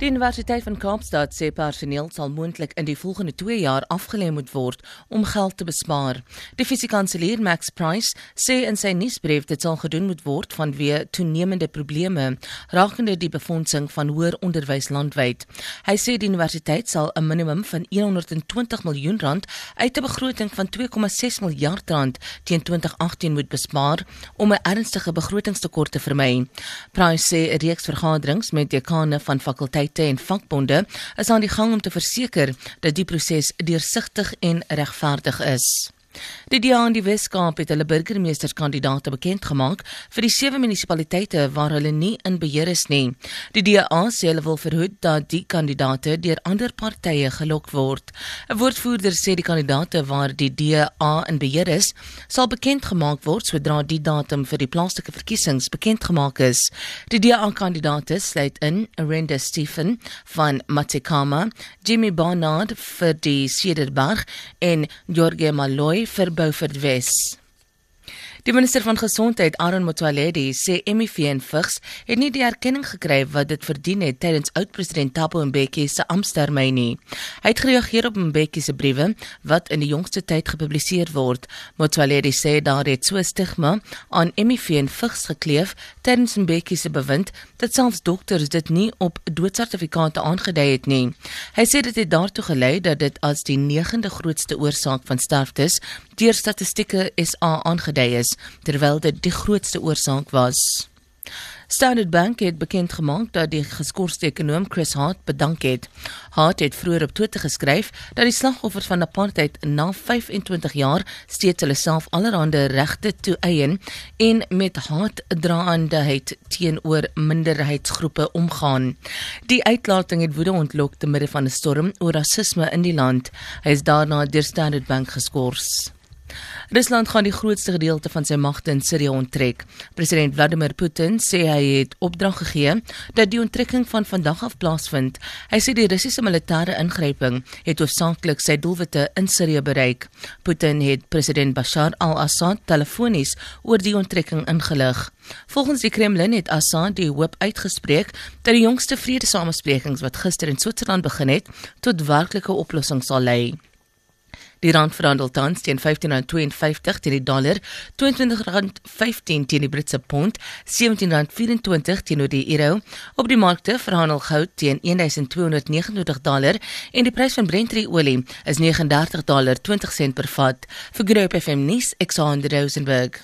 Die Universiteit van Kaapstad sê personeel sal moontlik in die volgende 2 jaar afgelê moet word om geld te bespaar. Die fisiekanselier Max Price sê in sy nuusbrief dit sal gedoen moet word vanweë toenemende probleme rakende die befondsing van hoër onderwys landwyd. Hy sê die universiteit sal 'n minimum van 120 miljoen rand uit 'n begroting van 2,6 miljard rand teen 2018 moet bespaar om 'n ernstige begrotingstekort te vermy. Price sê 'n reeks vergaderings met dekane van fakulteite universiteite en vakbonde is aan die gang om te verseker dat die proses deursigtig en regverdig is. Die DA in die Wes-Kaap het hulle burgemeesterskandidaate bekend gemaak vir die sewe munisipaliteite waar hulle nie in beheer is nie. Die DA sê hulle wil verhoed dat die kandidaate deur ander partye gelok word. 'n Woordvoerder sê die kandidaate waar die DA in beheer is, sal bekend gemaak word sodra die datum vir die plaaslike verkiesings bekend gemaak is. Die DA-kandidaate sluit in Arenda Stephen van Matekama, Jimmy Barnard vir die Cederberg en Jorge Maloy vir Beaufort Wes. Die minister van gesondheid, Aaron Motsoaledi, sê HIV en vigs het nie die erkenning gekry wat dit verdien het tydens oud-president Thabo Mbeki se amptetermyn nie. Hy het gereageer op Mbeki se briewe wat in die jongste tyd gepubliseer word. Motsoaledi sê daar het so stigma aan HIV en vigs gekleef tydens Mbeki se bewind dat selfs dokters dit nie op doodsertifikate aangedui het nie. Hy sê dit het daartoe gelei dat dit as die 9de grootste oorsaak van sterftes deur statistieke SA aangedui is terwyl dit die grootste oorsaak was. Standard Bank het bekend gemaak dat die geskorste ekonom Chris Hart bedank het. Hart het vroeër op Twitter geskryf dat die slagoffers van apartheid na 25 jaar steeds hulle self allerhande regte toeëien en met haatdraandeheid teenoor minderheidsgroepe omgaan. Die uitlating het woede ontlok te midde van 'n storm oor rasisme in die land. Hy is daarna deur Standard Bank geskort. Rusland gaan die grootste gedeelte van sy magte in Sirië onttrek. President Vladimir Putin sê hy het opdrag gegee dat die onttrekking van vandag af plaasvind. Hy sê die Russiese militêre ingryping het hoofsaaklik sy doelwitte in Sirië bereik. Putin het president Bashar al-Assad telefonies oor die onttrekking ingelig. Volgens die Kremlin het Assad die hoop uitgespreek dat die jongste vredesamesprekings wat gister in Switserland begin het, tot werklike oplossings sal lei. Die rand verhandel tans teen R15.52 teen die dollar, R22.15 teen die Britse pond, R17.24 teenoor die euro. Op die markte verhandel goud teen $1229 dollar en die prys van Brent olie is $39.20 per vat. Vir Groep FM nuus, Alexander Rosenberg.